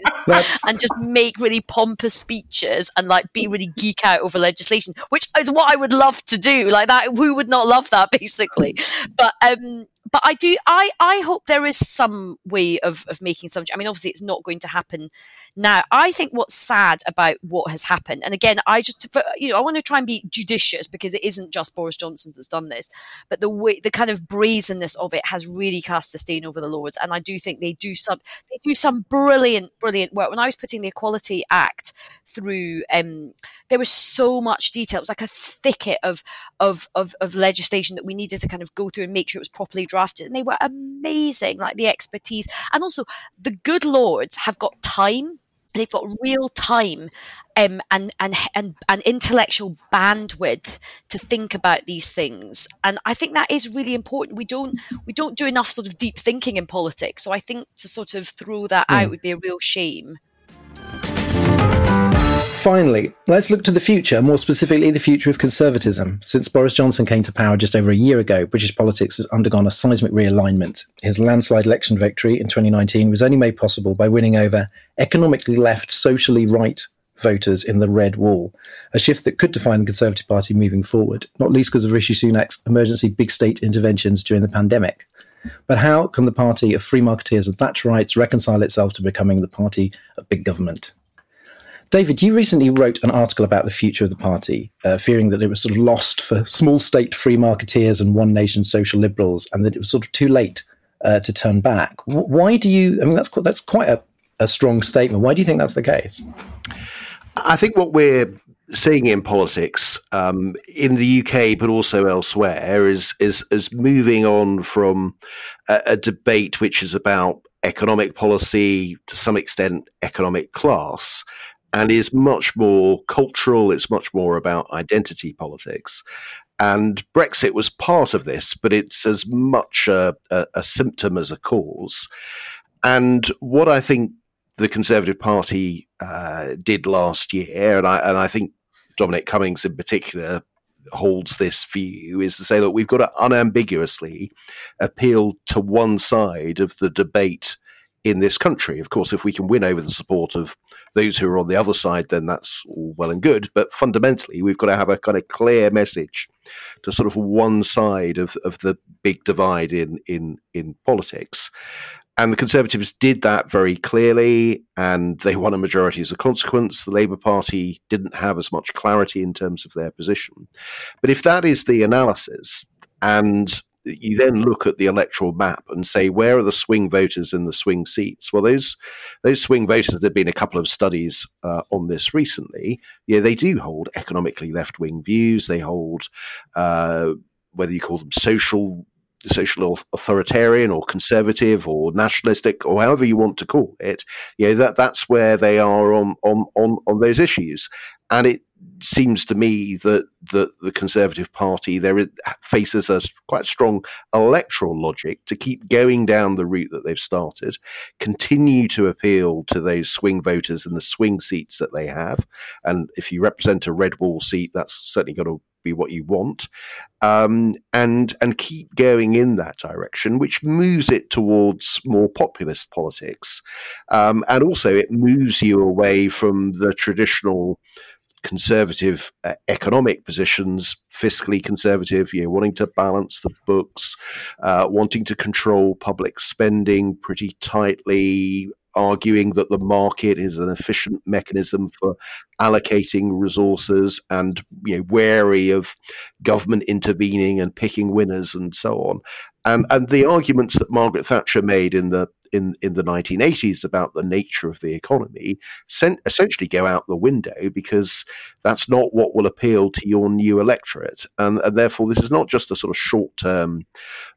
and just make really pompous speeches and like be really geek out over legislation, which is what I would love to do. Like that, who would not love that basically? But um, but I do. I I hope there is some way of of making some. I mean, obviously, it's not going to happen now. I think what's sad about what has happened, and again, I just you know I want to try and be judicious because it isn't just Boris Johnson that's done this, but the way the kind of brazenness of it has really cast a stain over the Lords, and I do think they do some they do some brilliant brilliant work. When I was putting the Equality Act through, um, there was so much detail. It was like a thicket of of of, of legislation that we needed to kind of go through and make sure it was properly drafted. And they were amazing, like the expertise. And also, the good lords have got time they've got real time um, and, and and and intellectual bandwidth to think about these things and i think that is really important we don't we don't do enough sort of deep thinking in politics so i think to sort of throw that mm. out would be a real shame Finally, let's look to the future, more specifically the future of conservatism. Since Boris Johnson came to power just over a year ago, British politics has undergone a seismic realignment. His landslide election victory in 2019 was only made possible by winning over economically left, socially right voters in the red wall, a shift that could define the Conservative Party moving forward, not least because of Rishi Sunak's emergency big state interventions during the pandemic. But how can the party of free marketeers and Thatcherites reconcile itself to becoming the party of big government? David, you recently wrote an article about the future of the party, uh, fearing that it was sort of lost for small state free marketeers and one nation social liberals, and that it was sort of too late uh, to turn back. Why do you? I mean, that's that's quite a, a strong statement. Why do you think that's the case? I think what we're seeing in politics um, in the UK, but also elsewhere, is is is moving on from a, a, debate which is about economic policy to some extent, economic class, and is much more cultural. It's much more about identity politics. And Brexit was part of this, but it's as much a, a, a symptom as a cause. And what I think the Conservative Party uh, did last year, and I, and I think Dominic Cummings in particular holds this view, is to say that we've got to unambiguously appeal to one side of the debate in this country. Of course, if we can win over the support of those who are on the other side, then that's all well and good. But fundamentally, we've got to have a kind of clear message to sort of one side of, of the big divide in, in, in politics. And the Conservatives did that very clearly, and they won a majority as a consequence. The Labour Party didn't have as much clarity in terms of their position. But if that is the analysis, and you then look at the electoral map and say where are the swing voters in the swing seats? Well, those those swing voters. There've been a couple of studies uh, on this recently. Yeah, they do hold economically left wing views. They hold uh, whether you call them social social authoritarian or conservative or nationalistic or however you want to call it. You know that that's where they are on on on, on those issues, and it seems to me that the, the Conservative Party there is, faces a quite strong electoral logic to keep going down the route that they've started, continue to appeal to those swing voters in the swing seats that they have, and if you represent a red wall seat, that's certainly going to be what you want, um, and and keep going in that direction, which moves it towards more populist politics, um, and also it moves you away from the traditional conservative uh, economic positions, fiscally conservative, you know, wanting to balance the books, uh, wanting to control public spending pretty tightly, arguing that the market is an efficient mechanism for allocating resources and you know, wary of government intervening and picking winners and so on. And, and the arguments that Margaret Thatcher made in the in, in the 1980s about the nature of the economy sent, essentially go out the window because that's not what will appeal to your new electorate. And, and therefore, this is not just a sort of short term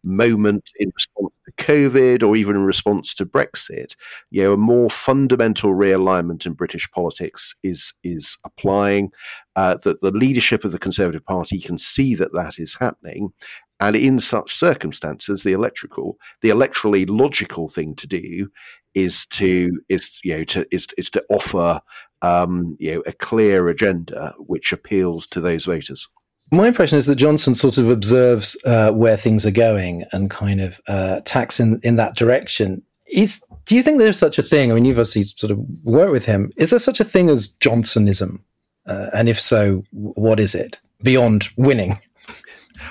moment in response to COVID or even in response to Brexit. You know, a more fundamental realignment in British politics is, is applying. Uh, that the leadership of the Conservative Party can see that that is happening, and in such circumstances, the electrical, the electorally logical thing to do is to is you know to is is to offer um, you know a clear agenda which appeals to those voters. My impression is that Johnson sort of observes uh, where things are going and kind of uh, tacks in, in that direction. Is do you think there's such a thing? I mean, you've obviously sort of worked with him. Is there such a thing as Johnsonism? Uh, and if so, what is it beyond winning?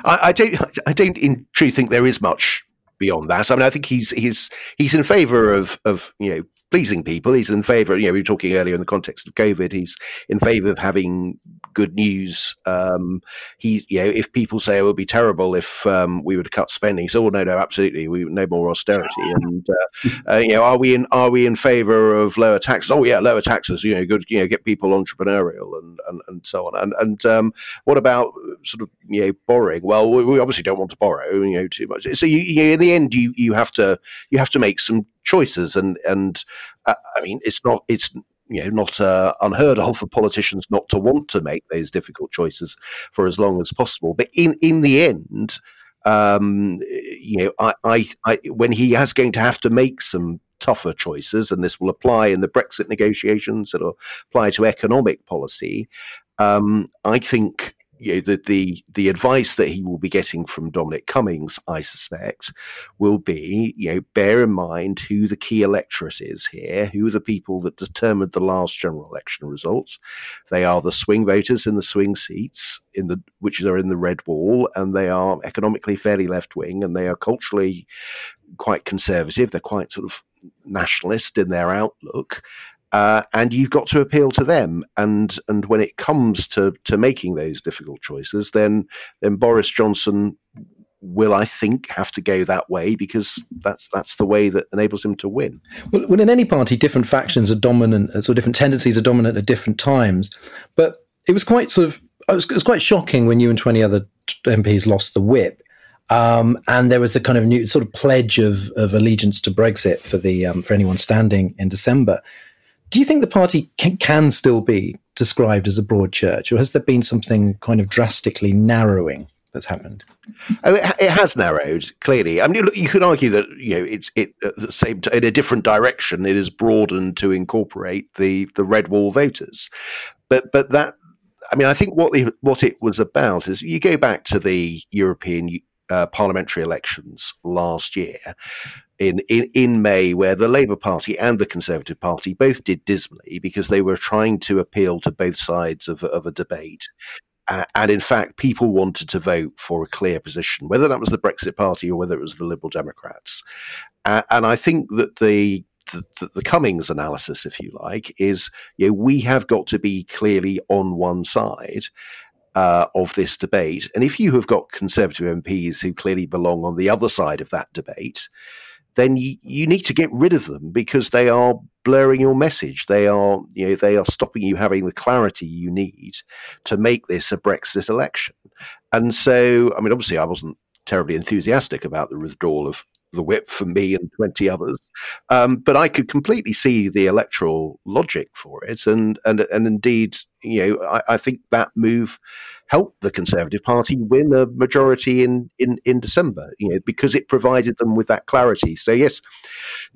I, I don't. I don't in truth think there is much beyond that. I mean, I think he's he's he's in favour of of you know pleasing people. He's in favour. You know, we were talking earlier in the context of COVID. He's in favour of having good news. Um, he, you know, if people say it would be terrible if um, we were to cut spending, so oh, no, no, absolutely, we no more austerity. And uh, uh, you know, are we in are we in favour of lower taxes? Oh yeah, lower taxes. You know, good. You know, get people entrepreneurial and and, and so on. And and um, what about sort of you know borrowing? Well, we, we, obviously don't want to borrow you know too much. So you, you, in the end, you you have to you have to make some choices and and uh, I mean it's not it's you know not uh, unheard of for politicians not to want to make those difficult choices for as long as possible. But in in the end, um, you know, I, I, I when he is going to have to make some tougher choices, and this will apply in the Brexit negotiations, it'll apply to economic policy. Um, I think you know, the, the the advice that he will be getting from Dominic Cummings, I suspect, will be, you know, bear in mind who the key electorate is here, who are the people that determined the last general election results. They are the swing voters in the swing seats, in the which are in the red wall, and they are economically fairly left wing, and they are culturally quite conservative. They're quite sort of nationalist in their outlook, uh, and you've got to appeal to them. And and when it comes to to making those difficult choices, then then Boris Johnson will, I think, have to go that way because that's that's the way that enables him to win. Well, well in any party, different factions are dominant, uh, so different tendencies are dominant at different times. But it was quite sort of it was, it was quite shocking when you and twenty other MPs lost the whip. Um, and there was a kind of new sort of pledge of, of allegiance to Brexit for the um, for anyone standing in December. Do you think the party can, can still be described as a broad church, or has there been something kind of drastically narrowing that's happened? Oh, it has narrowed clearly. I mean, you could argue that you know it's it at the same in a different direction. It has broadened to incorporate the the red wall voters, but but that I mean, I think what the, what it was about is you go back to the European uh, parliamentary elections last year in, in, in May, where the Labour Party and the Conservative Party both did dismally because they were trying to appeal to both sides of, of a debate. Uh, and in fact, people wanted to vote for a clear position, whether that was the Brexit Party or whether it was the Liberal Democrats. Uh, and I think that the the, the, Cummings analysis, if you like, is you know, we have got to be clearly on one side uh, of this debate. And if you have got Conservative MPs who clearly belong on the other side of that debate, then you, you need to get rid of them because they are blurring your message. They are, you know, they are stopping you having the clarity you need to make this a Brexit election. And so, I mean, obviously, I wasn't terribly enthusiastic about the withdrawal of the whip for me and 20 others. Um, but I could completely see the electoral logic for it. And, and, and indeed, you know, I, I, think that move helped the Conservative Party win a majority in, in, in December, you know, because it provided them with that clarity. So, yes,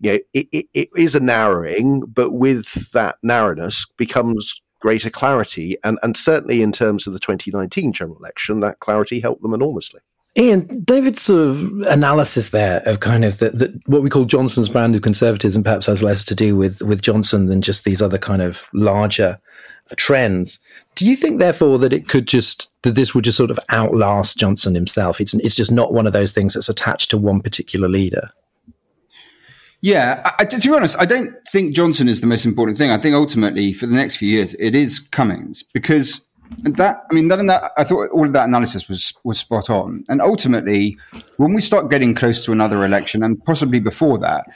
you know, it, it, it is a narrowing, but with that narrowness becomes greater clarity. And, and certainly in terms of the 2019 general election, that clarity helped them enormously. Ian, David's sort of analysis there of kind of that what we call Johnson's brand of conservatism perhaps has less to do with, with Johnson than just these other kind of larger trends. Do you think, therefore, that it could just that this would just sort of outlast Johnson himself? It's it's just not one of those things that's attached to one particular leader. Yeah, I, to be honest, I don't think Johnson is the most important thing. I think ultimately, for the next few years, it is Cummings because that I mean that and that I thought all of that analysis was was spot on. And ultimately, when we start getting close to another election, and possibly before that,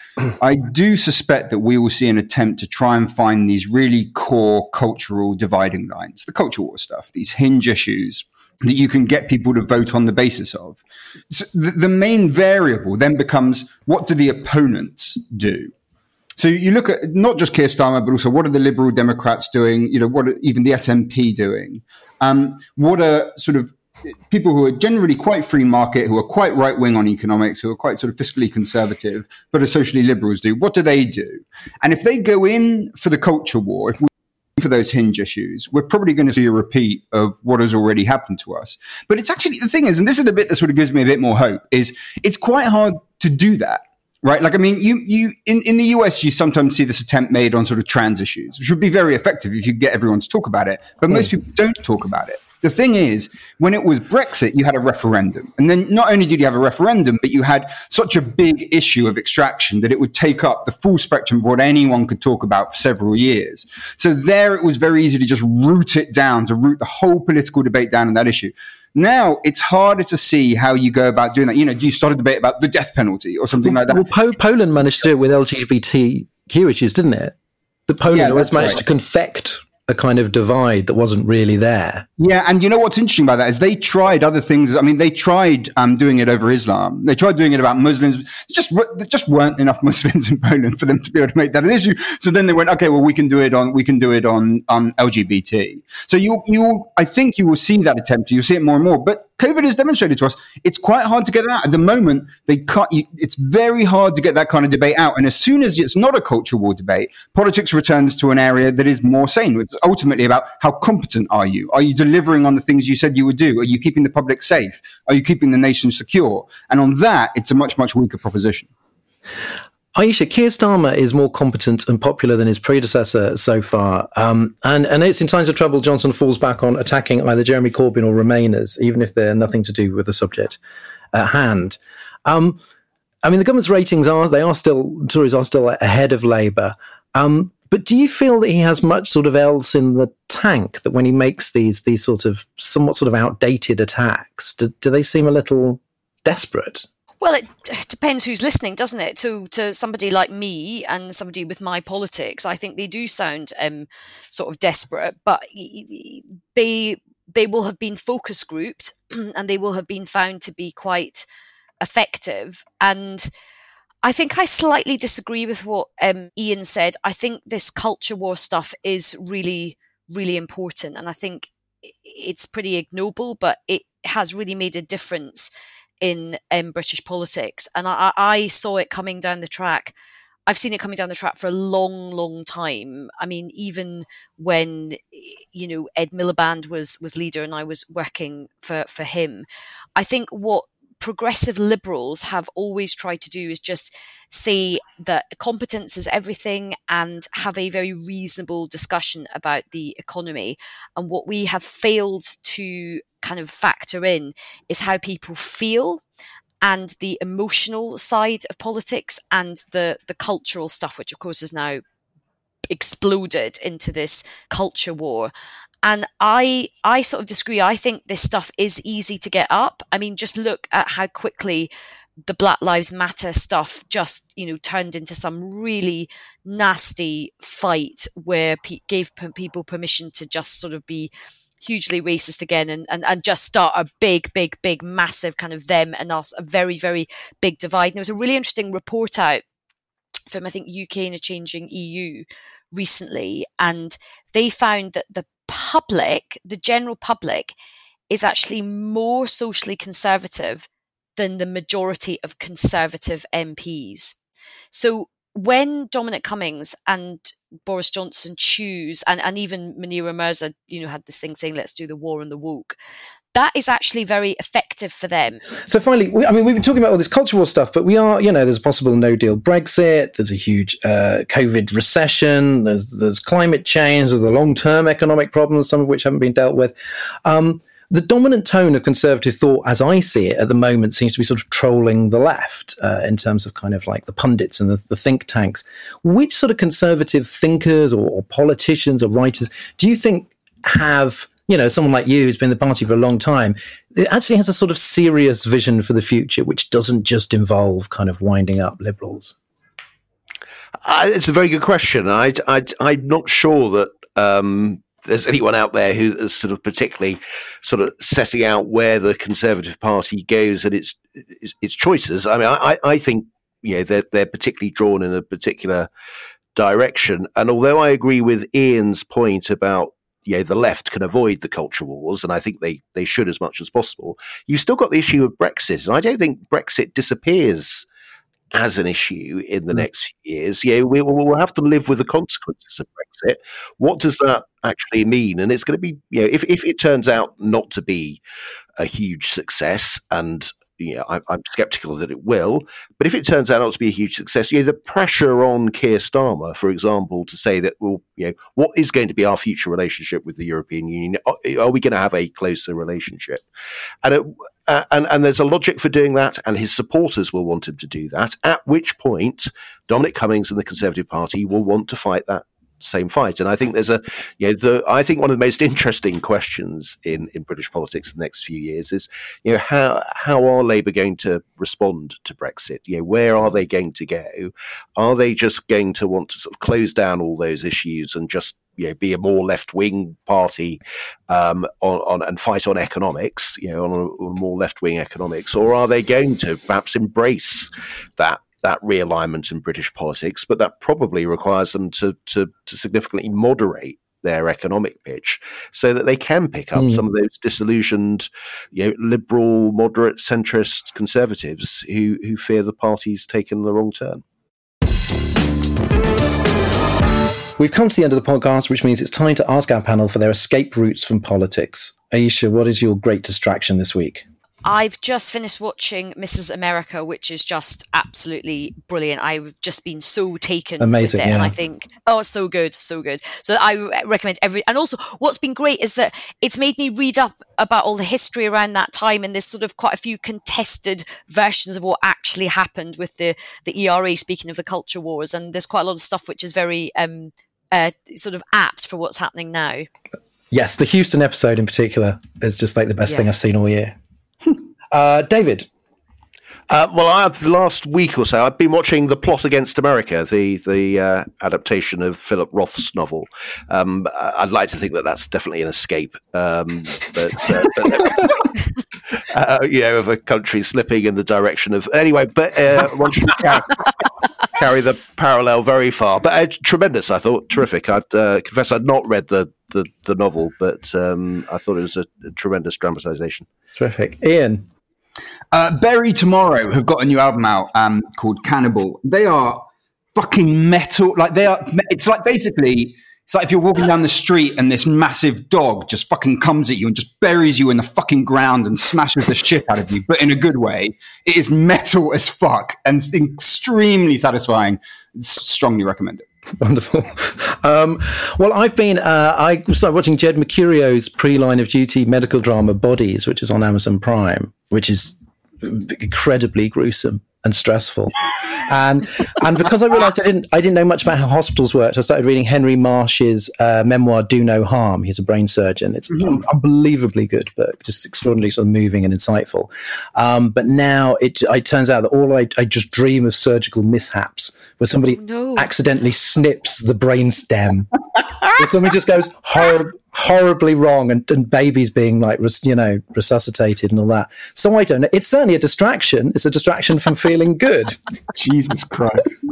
I do suspect that we will see an attempt to try and find these really core cultural dividing lines, the culture war stuff, these hinge issues that you can get people to vote on the basis of. So the, the main variable then becomes what do the opponents do? So you look at not just Keir Starmer, but also what are the Liberal Democrats doing? You know, what are even the SNP doing? Um, what are sort of people who are generally quite free market, who are quite right wing on economics, who are quite sort of fiscally conservative, but are socially liberals do? What do they do? And if they go in for the culture war, if we for those hinge issues, we're probably going to see a repeat of what has already happened to us. But it's actually the thing is, and this is the bit that sort of gives me a bit more hope, is it's quite hard to do that right? Like, I mean, you, you, in, in the US, you sometimes see this attempt made on sort of trans issues, which would be very effective if you get everyone to talk about it. But most hmm. people don't talk about it. The thing is, when it was Brexit, you had a referendum. And then not only did you have a referendum, but you had such a big issue of extraction that it would take up the full spectrum of what anyone could talk about for several years. So there it was very easy to just root it down, to root the whole political debate down on that issue. Now it's harder to see how you go about doing that. You know, do you start a debate about the death penalty or something like that? Well, po- Poland managed to do it with LGBTQ issues, didn't it? The Poland yeah, always managed right. to confect a kind of divide that wasn't really there. Yeah, and you know what's interesting about that is they tried other things. I mean, they tried um, doing it over Islam. They tried doing it about Muslims. Just there just weren't enough Muslims in Poland for them to be able to make that an issue. So then they went, okay, well, we can do it on we can do it on on LGBT. So you you I think you will see that attempt. You'll see it more and more. But COVID has demonstrated to us it's quite hard to get it out. At the moment, they cut. It's very hard to get that kind of debate out. And as soon as it's not a culture war debate, politics returns to an area that is more sane. It's ultimately about how competent are you? Are you delivering on the things you said you would do? Are you keeping the public safe? Are you keeping the nation secure? And on that, it's a much much weaker proposition. Ayesha, Keir Starmer is more competent and popular than his predecessor so far. Um, and, and it's in times of trouble, Johnson falls back on attacking either Jeremy Corbyn or Remainers, even if they're nothing to do with the subject at hand. Um, I mean, the government's ratings are, they are still, Tories are still ahead of Labour. Um, but do you feel that he has much sort of else in the tank that when he makes these, these sort of somewhat sort of outdated attacks, do, do they seem a little desperate? Well, it depends who's listening, doesn't it? To to somebody like me and somebody with my politics, I think they do sound um, sort of desperate, but they they will have been focus grouped and they will have been found to be quite effective. And I think I slightly disagree with what um, Ian said. I think this culture war stuff is really really important, and I think it's pretty ignoble, but it has really made a difference in um, British politics, and I, I saw it coming down the track. I've seen it coming down the track for a long, long time. I mean, even when you know Ed Miliband was was leader and I was working for for him, I think what progressive liberals have always tried to do is just say that competence is everything and have a very reasonable discussion about the economy. And what we have failed to kind of factor in is how people feel and the emotional side of politics and the the cultural stuff which of course is now exploded into this culture war. And i i sort of disagree. I think this stuff is easy to get up. I mean just look at how quickly the black lives matter stuff just you know turned into some really nasty fight where pe- gave p- people permission to just sort of be hugely racist again and, and, and just start a big, big, big, massive kind of them and us, a very, very big divide. And there was a really interesting report out from, I think, UK in a changing EU recently, and they found that the public, the general public, is actually more socially conservative than the majority of conservative MPs. So when Dominic Cummings and Boris Johnson choose, and, and even Munira Mirza, you know, had this thing saying, let's do the war on the woke. That is actually very effective for them. So finally, we, I mean, we've been talking about all this culture war stuff, but we are, you know, there's a possible no deal Brexit. There's a huge uh, COVID recession. There's there's climate change. There's the long term economic problems, some of which haven't been dealt with. Um, the dominant tone of conservative thought, as I see it at the moment, seems to be sort of trolling the left uh, in terms of kind of like the pundits and the, the, think tanks. Which sort of conservative thinkers or, or, politicians or writers do you think have, you know, someone like you who's been in the party for a long time, it actually has a sort of serious vision for the future, which doesn't just involve kind of winding up liberals? Uh, it's a very good question. I, I, I'm not sure that. Um, there's anyone out there who is sort of particularly sort of setting out where the Conservative Party goes and its its, its choices. I mean, I, I think you know they're they're particularly drawn in a particular direction. And although I agree with Ian's point about you know the left can avoid the culture wars, and I think they they should as much as possible. You've still got the issue of Brexit, and I don't think Brexit disappears as an issue in the mm. next few years. Yeah, we, will have to live with the consequences of Brexit. What does that actually mean? And it's going to be, you know, if, if it turns out not to be a huge success and you know, I, I'm skeptical that it will. But if it turns out not to be a huge success, you know, the pressure on Keir Starmer, for example, to say that, well, you know, what is going to be our future relationship with the European Union? Are, are we going to have a closer relationship? And, it, uh, and and there's a logic for doing that, and his supporters will want him to do that. At which point, Dominic Cummings and the Conservative Party will want to fight that same fight. And I think there's a, you know, the I think one of the most interesting questions in in British politics in the next few years is, you know, how how are Labour going to respond to Brexit? You know, where are they going to go? Are they just going to want to sort of close down all those issues and just you know, be a more left wing party um, on, on, and fight on economics, you know, on a, on more left wing economics, or are they going to perhaps embrace that that realignment in British politics, but that probably requires them to, to, to significantly moderate their economic pitch so that they can pick up mm. some of those disillusioned, you know, liberal, moderate, centrist conservatives who, who fear the party's taken the wrong turn. We've come to the end of the podcast, which means it's time to ask our panel for their escape routes from politics. Ayesha, what is your great distraction this week? I've just finished watching Mrs. America, which is just absolutely brilliant. I've just been so taken Amazing, with it, yeah. and I think, oh, it's so good, so good. So I recommend every. And also, what's been great is that it's made me read up about all the history around that time, and there's sort of quite a few contested versions of what actually happened with the the ERA. Speaking of the culture wars, and there's quite a lot of stuff which is very um, uh, sort of apt for what's happening now. Yes, the Houston episode in particular is just like the best yeah. thing I've seen all year. Uh, David. Uh, well, I have the last week or so. I've been watching The Plot Against America, the the uh, adaptation of Philip Roth's novel. Um, I'd like to think that that's definitely an escape, um, but, uh, but uh, you know, of a country slipping in the direction of anyway. But uh, one should carry, carry, the parallel very far. But uh, tremendous, I thought, terrific. I'd confess I'd not read the the, the novel, but um, I thought it was a, a tremendous dramatization. Terrific, Ian. Uh, Bury Tomorrow have got a new album out um, called Cannibal. They are fucking metal. Like they are. It's like basically. It's like if you're walking down the street and this massive dog just fucking comes at you and just buries you in the fucking ground and smashes the shit out of you, but in a good way. It is metal as fuck and extremely satisfying. Strongly recommend it. Wonderful. Um, well, I've been, uh, I started watching Jed Mercurio's pre line of duty medical drama Bodies, which is on Amazon Prime, which is incredibly gruesome. And stressful. And and because I realised I didn't I didn't know much about how hospitals worked, I started reading Henry Marsh's uh, memoir "Do No Harm." He's a brain surgeon. It's mm-hmm. un- unbelievably good book, just extraordinarily sort of moving and insightful. Um, but now it, it turns out that all I, I just dream of surgical mishaps where somebody oh, no. accidentally snips the brain stem. where somebody just goes horrible horribly wrong and, and babies being like you know resuscitated and all that so i don't know it's certainly a distraction it's a distraction from feeling good. Jesus christ.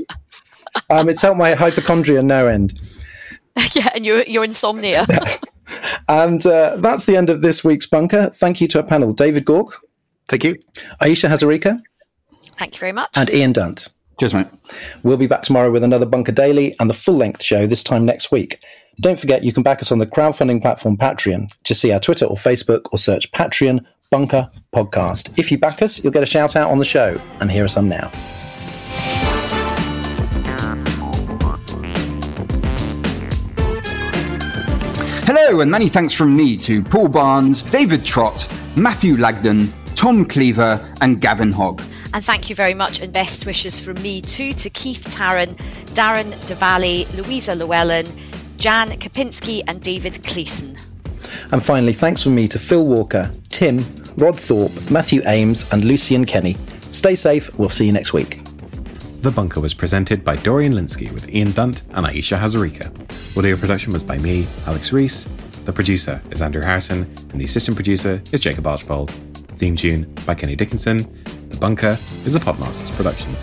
Um, it's helped my hypochondria no end. Yeah and your, your insomnia. And uh, that's the end of this week's bunker. Thank you to our panel. David Gauke. Thank you. Ayesha hazarika. Thank you very much. And ian dunt. Cheers mate. We'll be back tomorrow with another bunker daily and the full length show this time next week. Don't forget you can back us on the crowdfunding platform Patreon. Just see our Twitter or Facebook or search Patreon Bunker Podcast. If you back us, you'll get a shout out on the show. And here are some now. Hello, and many thanks from me to Paul Barnes, David Trott, Matthew Lagden, Tom Cleaver, and Gavin Hogg. And thank you very much, and best wishes from me too to Keith Tarrant, Darren DeValley, Louisa Llewellyn, Jan Kapinski, and David Cleason. And finally, thanks from me to Phil Walker, Tim, Rod Thorpe, Matthew Ames, and Lucian Kenny. Stay safe. We'll see you next week. The Bunker was presented by Dorian Lynskey with Ian Dunt and Ayesha Hazarika. Audio production was by me, Alex Rees. The producer is Andrew Harrison, and the assistant producer is Jacob Archbold. Theme tune by Kenny Dickenson. The Bunker is a Podmasters production.